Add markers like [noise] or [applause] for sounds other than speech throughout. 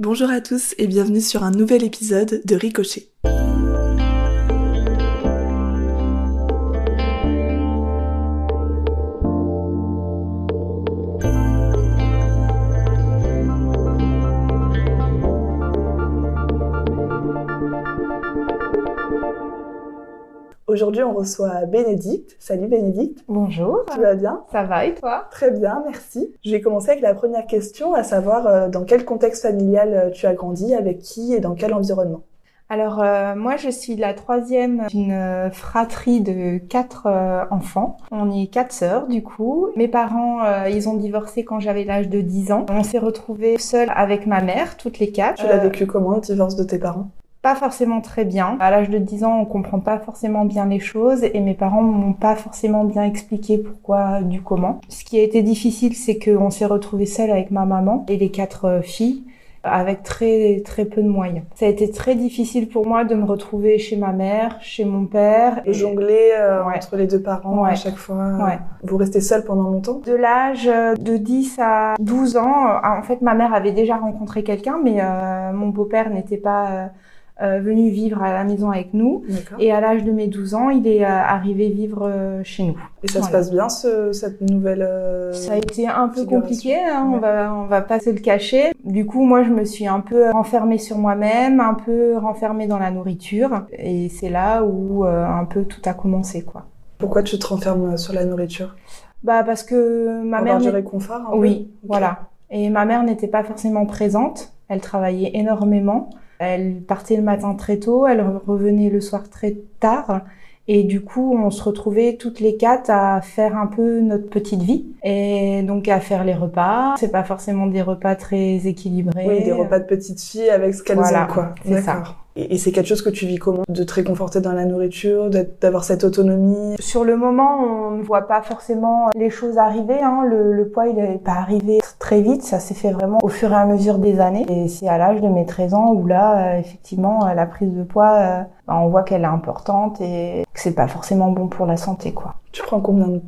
Bonjour à tous et bienvenue sur un nouvel épisode de Ricochet. Aujourd'hui, on reçoit Bénédicte. Salut Bénédicte. Bonjour. Tu vas bien? Ça va et toi? Très bien, merci. Je vais commencer avec la première question, à savoir euh, dans quel contexte familial euh, tu as grandi, avec qui et dans quel environnement? Alors euh, moi, je suis la troisième d'une fratrie de quatre enfants. On est quatre sœurs du coup. Mes parents, ils ont divorcé quand j'avais l'âge de 10 ans. On s'est retrouvés seuls avec ma mère, toutes les quatre. Tu l'as vécu comment le divorce de tes parents? Pas forcément très bien. À l'âge de 10 ans, on comprend pas forcément bien les choses et mes parents m'ont pas forcément bien expliqué pourquoi du comment. Ce qui a été difficile, c'est qu'on s'est retrouvés seuls avec ma maman et les quatre euh, filles avec très très peu de moyens. Ça a été très difficile pour moi de me retrouver chez ma mère, chez mon père. Et jongler euh, entre les deux parents à chaque fois. Ouais. Vous restez seul pendant longtemps? De l'âge de 10 à 12 ans, en fait ma mère avait déjà rencontré quelqu'un, mais euh, mon beau-père n'était pas euh, venu vivre à la maison avec nous. Et à l'âge de mes 12 ans, il est euh, arrivé vivre euh, chez nous. Et ça se passe bien, ce, cette nouvelle Ça a été un peu compliqué, hein, on va on va pas se le cacher. Du coup, moi, je me suis un peu renfermée sur moi-même, un peu renfermée dans la nourriture. Et c'est là où un peu tout a commencé, quoi. Pourquoi tu te renfermes sur la nourriture? Bah parce que ma Pour mère... Du réconfort un Oui, voilà. Et ma mère n'était pas forcément présente. Elle travaillait énormément. Elle partait le matin très tôt, elle revenait le soir très tard. Et du coup, on se retrouvait toutes les quatre à faire un peu notre petite vie et donc à faire les repas. C'est pas forcément des repas très équilibrés. Oui, des repas de petites filles avec ce qu'elles voilà, ont, quoi. C'est ça. Et, c'est quelque chose que tu vis comment? De te réconforter dans la nourriture, d'avoir cette autonomie? Sur le moment, on ne voit pas forcément les choses arriver. Hein. Le, le, poids, il n'est pas arrivé très vite. Ça s'est fait vraiment au fur et à mesure des années. Et c'est à l'âge de mes 13 ans où là, euh, effectivement, euh, la prise de poids, euh, bah, on voit qu'elle est importante et que c'est pas forcément bon pour la santé, quoi. Tu prends combien de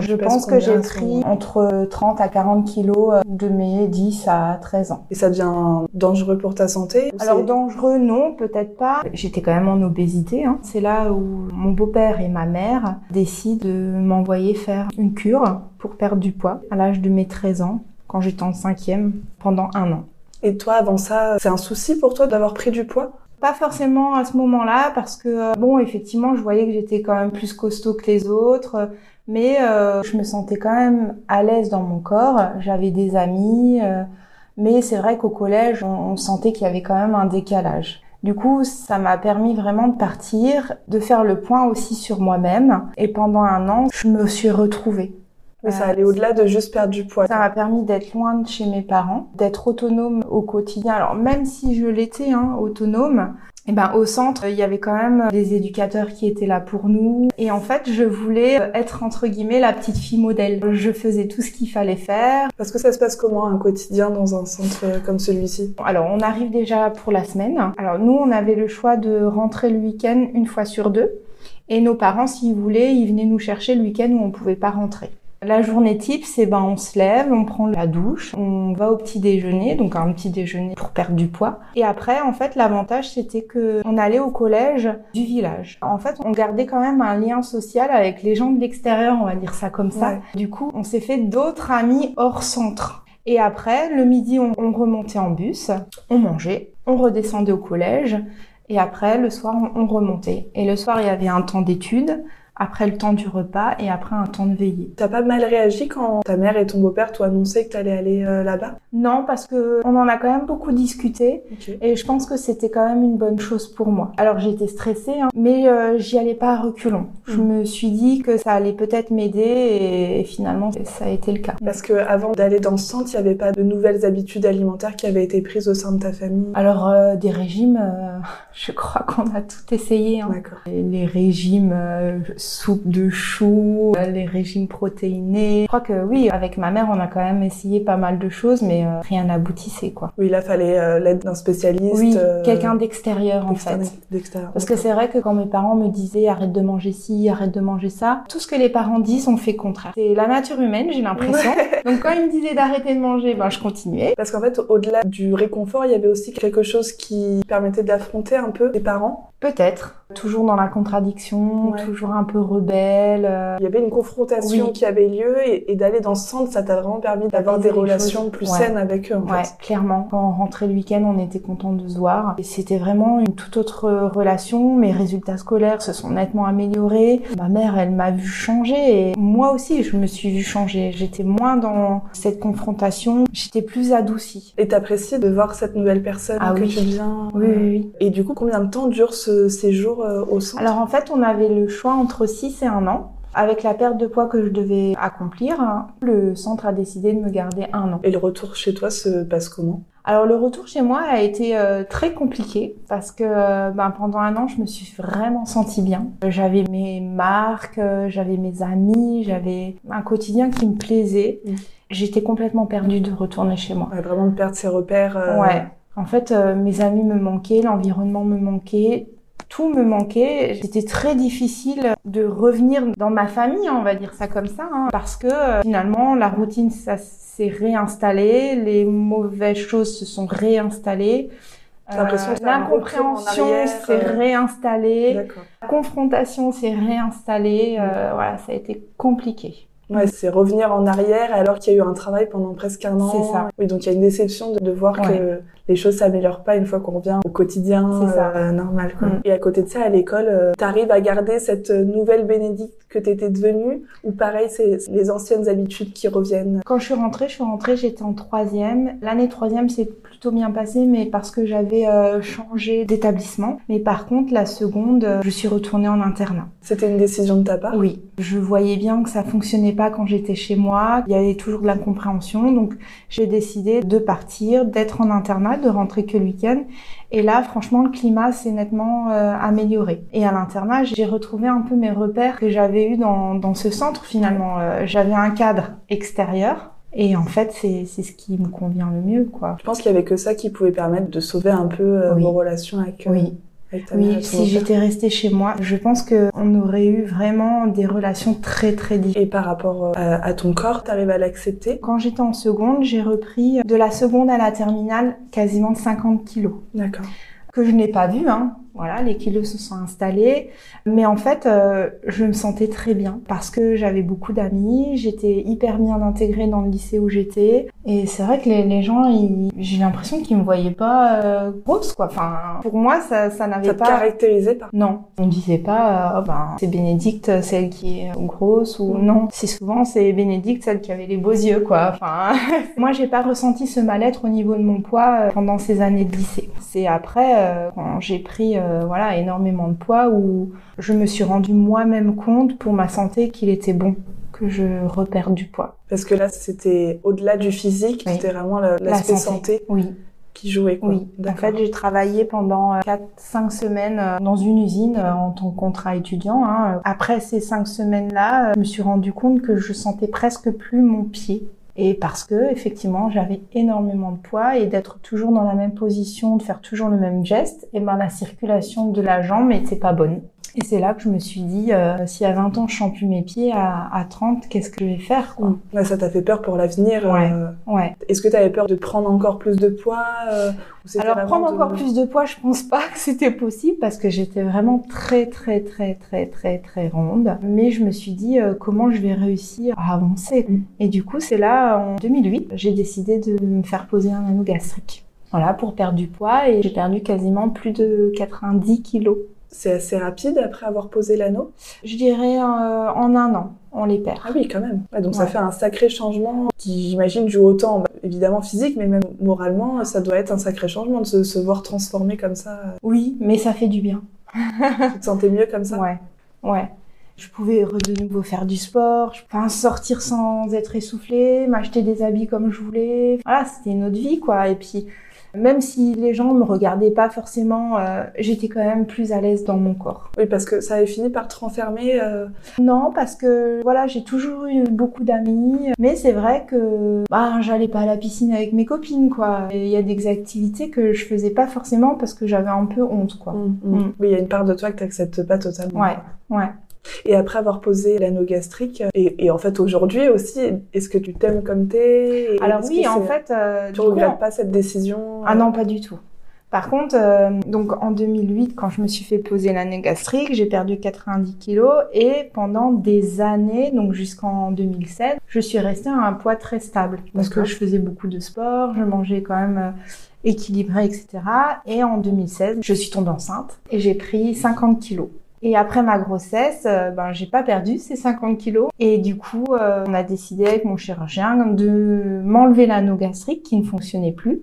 je pense que j'ai pris entre 30 à 40 kilos euh, de mes 10 à 13 ans. Et ça devient dangereux pour ta santé Alors dangereux, non, peut-être pas. J'étais quand même en obésité. Hein. C'est là où mon beau-père et ma mère décident de m'envoyer faire une cure pour perdre du poids à l'âge de mes 13 ans, quand j'étais en cinquième, pendant un an. Et toi, avant ça, c'est un souci pour toi d'avoir pris du poids? Pas forcément à ce moment-là parce que euh, bon effectivement je voyais que j'étais quand même plus costaud que les autres mais euh, je me sentais quand même à l'aise dans mon corps. J'avais des amis, euh, mais c'est vrai qu'au collège, on, sentait qu'il y avait quand même un décalage. Du coup, ça m'a permis vraiment de partir, de faire le point aussi sur moi-même. Et pendant un an, je me suis retrouvée. Mais ça allait au-delà de juste perdre du poids. Ça m'a permis d'être loin de chez mes parents, d'être autonome au quotidien. Alors même si je l'étais, hein, autonome, et eh ben au centre, il y avait quand même des éducateurs qui étaient là pour nous. Et en fait, je voulais être entre guillemets la petite fille modèle. Je faisais tout ce qu'il fallait faire. Parce que ça se passe comment un quotidien dans un centre comme celui-ci? Alors, on arrive déjà pour la semaine. Alors nous, on avait le choix de rentrer le week-end une fois sur deux. Et nos parents, s'ils voulaient, ils venaient nous chercher le week-end où on pouvait pas rentrer. La journée type, c'est ben on se lève, on prend la douche, on va au petit déjeuner, donc un petit déjeuner pour perdre du poids. Et après, en fait, l'avantage c'était que on allait au collège du village. En fait, on gardait quand même un lien social avec les gens de l'extérieur, on va dire ça comme ça. Du coup, on s'est fait d'autres amis hors centre. Et après, le midi, on, on, remontait en bus, on mangeait, on redescendait au collège. Et après, le soir, on remontait. Et le soir, il y avait un temps d'études après le temps du repas et après un temps de veillée. T'as pas mal réagi quand ta mère et ton beau-père t'ont annoncé que t'allais aller euh, là-bas? Non, parce que on en a quand même beaucoup discuté et je pense que c'était quand même une bonne chose pour moi. Alors j'étais stressée, hein, mais euh, j'y allais pas à reculons. Je mm. me suis dit que ça allait peut-être m'aider et, finalement ça a été le cas. Parce que avant d'aller dans ce centre, il y avait pas de nouvelles habitudes alimentaires qui avaient été prises au sein de ta famille? Alors euh, des régimes, je crois qu'on a tout essayé. Hein. Les régimes soupe de choux, euh, les régimes protéinés. Je crois que oui, avec ma mère, on a quand même essayé pas mal de choses, mais euh, rien n'aboutissait quoi. Oui, là, fallait euh, l'aide d'un spécialiste. Oui, euh, quelqu'un d'extérieur en fait. d'extérieur. Parce que c'est vrai que quand mes parents me disaient arrête de manger ci, arrête de manger ça, tout ce que les parents disent, on fait contraire. C'est la nature humaine, j'ai l'impression. [laughs] Donc quand ils me disaient d'arrêter de manger, ben je continuais. Parce qu'en fait, au-delà du réconfort, il y avait aussi quelque chose qui permettait d'affronter un peu les parents? Peut-être. Toujours dans la contradiction, Ouais. toujours un peu rebelle. euh, Il y avait une confrontation Oui. qui avait lieu et, et d'aller dans ce centre, ça t'a vraiment permis d'avoir des relations choses. plus Ouais. saines avec eux. En Ouais, fait. clairement. Quand on rentrait le week-end, on était content de se voir. Et c'était vraiment une toute autre euh, relation. Mes résultats scolaires se sont nettement améliorés. Ma mère, elle m'a vu changer et moi aussi, je me suis vu changer. J'étais moins dans cette confrontation. J'étais plus adoucie. Et t'apprécies de voir cette nouvelle personne Ah que oui. tu deviens. Oui, oui, oui. Et du coup, combien de temps dure ce séjour euh, au centre Alors en fait, on avait le choix entre 6 et 1 an. Avec la perte de poids que je devais accomplir, hein, le centre a décidé de me garder un an. Et le retour chez toi se passe comment? Alors le retour chez moi a été euh, très compliqué parce que euh, ben, pendant un an je me suis vraiment sentie bien. J'avais mes marques, euh, j'avais mes amis, j'avais un quotidien qui me plaisait. J'étais complètement perdue de retourner chez moi. Ouais, Vraiment de perdre ses repères. Ouais. En fait, mes amis me manquaient, l'environnement me manquait, tout me manquait. C'était très difficile de revenir dans ma famille, on va dire ça comme ça, hein, parce que euh, finalement la routine ça s'est réinstallé, les mauvaises choses se sont réinstallées. L'incompréhension arrière, s'est euh, réinstallée, la confrontation s'est réinstallée. euh, voilà, ça a été compliqué. Ouais, c'est revenir en arrière alors qu'il y a eu un travail pendant presque un an. C'est ça. Oui, donc il y a une déception de, de voir que les choses s'améliorent pas une fois qu'on revient au quotidien C'est ça. euh, normal. Quoi. Mm. Et à côté de ça, à l'école, euh, t'arrives à garder cette nouvelle Bénédicte que t'étais devenue ou pareil, c'est c'est les anciennes habitudes qui reviennent? Quand je suis rentrée, je suis rentrée, j'étais en troisième. L'année troisième s'est plutôt bien passée, mais parce que j'avais euh, changé d'établissement. Mais par contre, la seconde, euh, je suis retournée en internat. C'était une décision de ta part? Oui, je voyais bien que ça fonctionnait pas quand j'étais chez moi. Il y avait toujours de l'incompréhension, donc j'ai décidé de partir, d'être en internat, de rentrer que le week-end. Et là, franchement, le climat s'est nettement euh, amélioré. Et à l'internat, j'ai retrouvé un peu mes repères que j'avais eu dans, dans ce centre finalement. Euh, j'avais un cadre extérieur. Et en fait, c'est c'est ce qui me convient le mieux, quoi. Je pense qu'il y avait que ça qui pouvait permettre de sauver un peu euh, Oui. vos relations avec, euh, Oui. Oui, si j'étais restée chez moi, je pense que on aurait eu vraiment des relations très très différentes. Et par rapport euh, à, à ton corps, t'arrives à l'accepter? Quand j'étais en seconde, j'ai repris de la seconde à la terminale quasiment 50 kilos. D'accord. Que je n'ai pas vu, hein. Voilà, les kilos se sont installés. Mais en fait, euh, je me sentais très bien parce que j'avais beaucoup d'amis, j'étais hyper bien intégrée dans le lycée où j'étais. Et c'est vrai que les, les gens, ils- j'ai l'impression qu'ils me voyaient pas euh, grosse, quoi. Enfin, pour moi, ça, ça n'avait Ça te pas... caractérisait pas? Non, on ne disait pas, euh, oh ben, c'est Bénédicte, celle qui est grosse, ou Mhm. non, c'est souvent c'est Bénédicte, celle qui avait les beaux yeux, quoi. Enfin, [laughs] moi, j'ai pas ressenti ce mal-être au niveau de mon poids pendant ces années de lycée. C'est après, quand j'ai pris, euh, voilà, énormément de poids, où je me suis rendu moi-même compte pour ma santé qu'il était bon que je repère du poids. Parce que là, c'était au-delà du physique, Oui. c'était vraiment le- La l'aspect santé. santé Oui. qui jouait. Quoi. Oui, en fait, j'ai travaillé pendant 4-5 semaines euh, dans une usine euh, en tant que contrat étudiant. hein. Après ces 5 semaines-là, euh, je me suis rendu compte que je sentais presque plus mon pied. Et parce que, effectivement, j'avais énormément de poids et d'être toujours dans la même position, de faire toujours le même geste, et ben la circulation de la jambe n'était pas bonne. Et c'est là que je me suis dit, euh, si à 20 ans je sens plus mes pieds, à, à 30, qu'est-ce que je vais faire quoi. Ouais, ça t'a fait peur pour l'avenir. Ouais. euh, Ouais. Est-ce que t'avais peur de prendre encore plus de poids euh, ou c'était Alors vraiment prendre de- encore plus de poids, je pense pas que c'était possible parce que j'étais vraiment très très très très très très ronde. Mais je me suis dit euh, comment je vais réussir à avancer. Mm. Et du coup, c'est là en 2008, j'ai décidé de me faire poser un anneau gastrique. Voilà, pour perdre du poids et j'ai perdu quasiment plus de 90 kilos. C'est assez rapide après avoir posé l'anneau? Je dirais euh, en un an, on les perd. Ah oui, quand même. Ouais, donc ça fait un sacré changement qui, j'imagine, joue autant, bah, évidemment physique, mais même moralement, ça doit être un sacré changement de se, se voir transformer comme ça. Oui, mais ça fait du bien. tu te sentais mieux comme ça? Ouais, ouais. Je pouvais de nouveau faire du sport, je- enfin sortir sans être essoufflée, m'acheter des habits comme je voulais. Voilà, c'était une autre vie quoi. Et puis Même si les gens me regardaient pas forcément, euh, j'étais quand même plus à l'aise dans mon corps. Oui, parce que ça avait fini par te renfermer. Euh... Non, parce que voilà, j'ai toujours eu beaucoup d'amis, mais c'est vrai que bah j'allais pas à la piscine avec mes copines quoi. Il y a des activités que je faisais pas forcément parce que j'avais un peu honte quoi. Mmh, mmh. Mm. Oui, il y a une part de toi que t'acceptes pas totalement. Ouais, ouais. Et après avoir posé l'anneau gastrique, et, et en fait aujourd'hui aussi, est-ce que tu t'aimes comme t'es? Alors oui, en fait, euh, tu coup, regrettes pas cette décision? Ah non, pas du tout. Par contre, euh, donc en 2008, quand je me suis fait poser l'année gastrique, j'ai perdu 90 kilos et pendant des années, donc jusqu'en 2007, je suis restée à un poids très stable parce que je faisais beaucoup de sport, je mangeais quand même euh, équilibré, etc. Et en 2016, je suis tombée enceinte et j'ai pris 50 kilos. Et après ma grossesse, euh, ben j'ai pas perdu ces 50 kilos et du coup, euh, on a décidé avec mon chirurgien de m'enlever l'anneau gastrique qui ne fonctionnait plus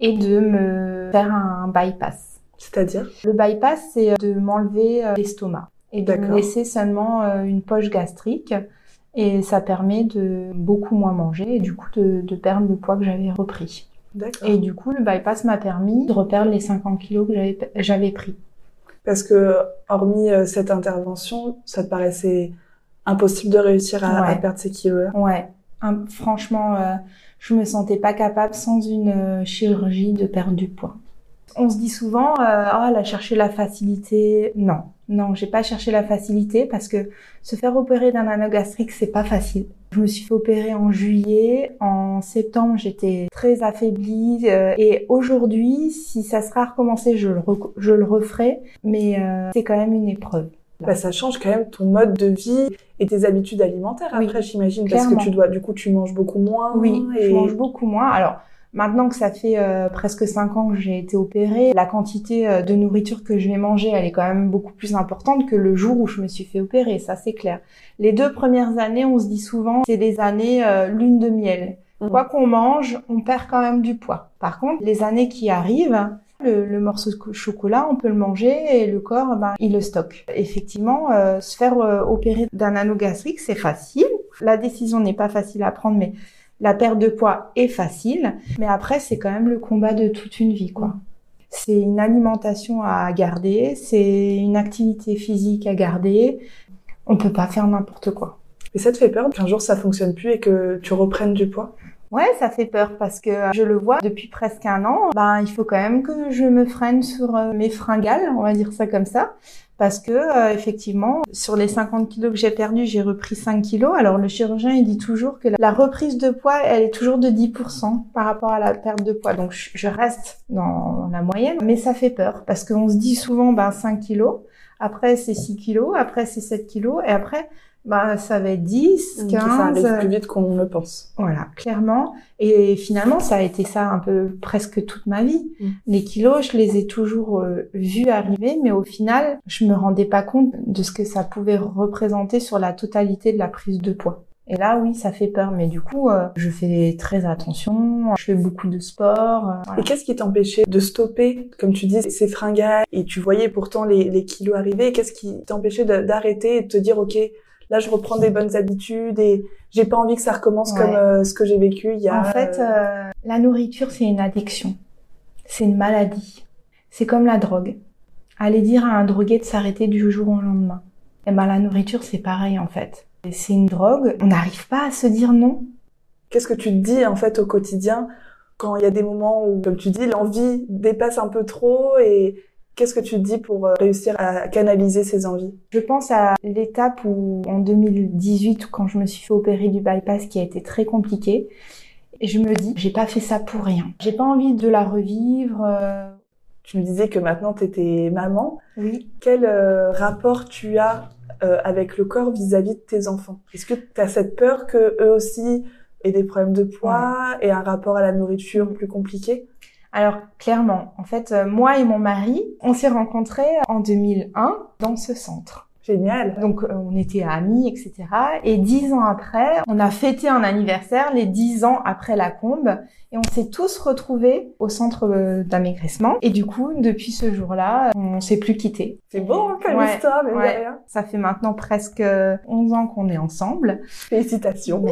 et de me faire un bypass. C'est-à-dire? Le bypass, c'est de m'enlever euh, l'estomac et de me laisser seulement euh, une poche gastrique. Et ça permet de beaucoup moins manger et du coup de, de perdre le poids que j'avais repris. D'accord. Et du coup, le bypass m'a permis de reperdre les 50 kilos que j'avais pris. Parce que, hormis euh, cette intervention, ça te paraissait impossible de réussir à, Ouais. à perdre ces kilos-là Ouais, Un- franchement, euh, je me sentais pas capable sans une euh, chirurgie de perdre du poids. On se dit souvent, euh, oh, elle a cherché la facilité. Non, non, j'ai pas cherché la facilité parce que se faire opérer d'un anneau gastrique, c'est pas facile. Je me suis fait opérer en juillet. En septembre, j'étais très affaiblie. euh, et aujourd'hui, si ça sera recommencé, je le, rec- je le referai. Mais euh, c'est quand même une épreuve. bah, ça change quand même ton mode de vie et tes habitudes alimentaires Oui, après, j'imagine, parce que tu dois, du coup, tu manges beaucoup moins. Oui, et... je mange beaucoup moins. Alors, maintenant que ça fait euh, presque cinq ans que j'ai été opérée, la quantité euh, de nourriture que je vais manger, elle est quand même beaucoup plus importante que le jour où je me suis fait opérer, ça c'est clair. Les deux premières années, on se dit souvent, c'est des années euh, lune de miel. Mhm. Quoi qu'on mange, on perd quand même du poids. Par contre, les années qui arrivent, le, le morceau de co- chocolat, on peut le manger et le corps, ben, il le stocke. Effectivement, euh, se faire euh, opérer d'un anneau gastrique, c'est facile. La décision n'est pas facile à prendre, mais la perte de poids est facile. Mais après, c'est quand même le combat de toute une vie, quoi. C'est une alimentation à garder, c'est une activité physique à garder. On peut pas faire n'importe quoi. Et ça te fait peur qu'un jour ça fonctionne plus et que tu reprennes du poids? Ouais, ça fait peur parce que je le vois depuis presque un an. Ben, il faut quand même que je me freine sur euh, mes fringales, on va dire ça comme ça. Parce que, euh, effectivement, sur les 50 kilos que j'ai perdus, j'ai repris 5 kilos. Alors, le chirurgien, il dit toujours que la reprise de poids, elle est toujours de 10% par rapport à la perte de poids. Donc, je je reste dans la moyenne. Mais ça fait peur parce qu'on se dit souvent, ben, 5 kilos. Après, c'est 6 kilos. Après, c'est 7 kilos. Et après, ben, ça va être 10, 15. Ça arrive plus vite qu'on le pense. Voilà, clairement. Et finalement, ça a été ça un peu presque toute ma vie. Mm. Les kilos, je les ai toujours euh, vus arriver, mais au final, je me rendais pas compte de ce que ça pouvait représenter sur la totalité de la prise de poids. Et là, oui, ça fait peur, mais du coup, euh, je fais très attention, je fais beaucoup de sport. euh, voilà. Et qu'est-ce qui t'empêchait de stopper, comme tu dis, ces fringales et tu voyais pourtant les, les kilos arriver Qu'est-ce qui t'empêchait d'arrêter et de te dire, ok, là je reprends des bonnes habitudes et j'ai pas envie que ça recommence Ouais. comme euh, ce que j'ai vécu il y a. En fait, euh, la nourriture, c'est une addiction. C'est une maladie. C'est comme la drogue. Aller dire à un drogué de s'arrêter du jour au lendemain. Eh ben, la nourriture, c'est pareil, en fait. Et C'est une drogue. On n'arrive pas à se dire non. Qu'est-ce que tu te dis en fait au quotidien quand il y a des moments où, comme tu dis, l'envie dépasse un peu trop et qu'est-ce que tu te dis pour euh, réussir à canaliser ces envies? Je pense à l'étape où, en 2018, quand je me suis fait opérer du bypass, qui a été très compliqué. Et je me dis, j'ai pas fait ça pour rien. J'ai pas envie de la revivre. euh, Tu me disais que maintenant tu étais maman. Oui. Quel euh, rapport tu as euh, avec le corps vis-à-vis de tes enfants? Est-ce que tu as cette peur que eux aussi aient des problèmes de poids et un rapport à la nourriture plus compliqué? Alors, clairement, en fait, euh, moi et mon mari, on s'est rencontrés en 2001 dans ce centre. Génial. Donc euh, on était amis, etc. Et dix ans après, on a fêté un anniversaire, les dix ans après la combe, et on s'est tous retrouvés au centre euh, d'amaigrissement. Et du coup, depuis ce jour-là, on s'est plus quittés. C'est beau hein, comme Ouais, histoire, mais ouais. Ça fait maintenant presque 11 ans qu'on est ensemble. Félicitations.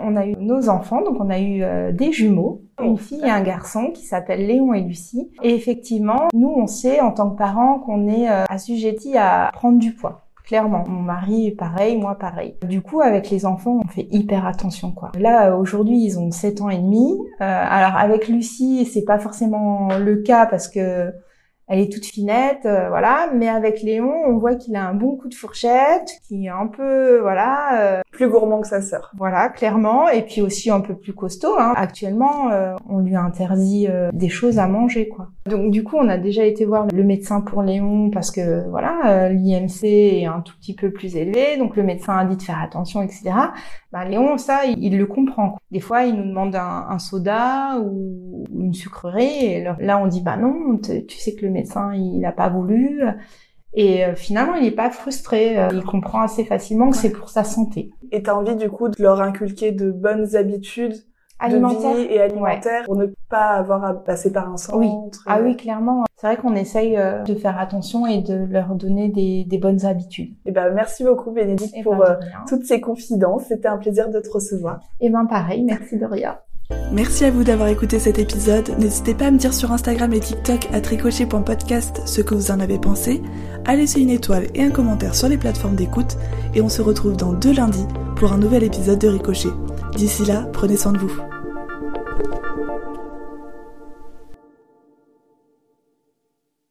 On a eu nos enfants, donc on a eu euh, des jumeaux, Oh, une fille et un garçon qui s'appellent Léon et Lucie. Et effectivement, nous, on sait en tant que parents qu'on est euh, assujettis à prendre du poids. Clairement, mon mari pareil, moi pareil. Du coup, avec les enfants, on fait hyper attention quoi. Là, euh, aujourd'hui, ils ont 7 ans et demi. Euh, alors avec Lucie, c'est pas forcément le cas parce que elle est toute finette, euh, voilà. Mais avec Léon, on voit qu'il a un bon coup de fourchette, qui est un peu, voilà, Plus gourmand que sa sœur. voilà, clairement, et puis aussi un peu plus costaud. Hein. Actuellement, euh, on lui interdit euh, des choses à manger, quoi. Donc du coup, on a déjà été voir le médecin pour Léon parce que voilà, euh, l'IMC est un tout petit peu plus élevé, donc le médecin a dit de faire attention, etc. Bah, Léon, ça, il, le comprend. quoi. Des fois, il nous demande un, un soda ou une sucrerie, et là, on dit bah non, tu sais que le médecin, il n'a pas voulu. Et euh, finalement, il n'est pas frustré. euh, Il comprend assez facilement que c'est pour sa santé Et t'as envie du coup de leur inculquer de bonnes habitudes alimentaire. de vie et alimentaires pour ne pas avoir à passer par un centre. Oui. Ah oui, clairement. C'est vrai qu'on essaye euh, de faire attention et de leur donner des, des bonnes habitudes. Et ben merci beaucoup Bénédicte Et pour ben, toutes ces confidences. C'était un plaisir de te recevoir. Et ben pareil, merci Doria. Merci à vous d'avoir écouté cet épisode. N'hésitez pas à me dire sur Instagram et TikTok à tricocher.podcast ce que vous en avez pensé, à laisser une étoile et un commentaire sur les plateformes d'écoute, et on se retrouve dans deux lundis pour un nouvel épisode de Ricochet. D'ici là, prenez soin de vous.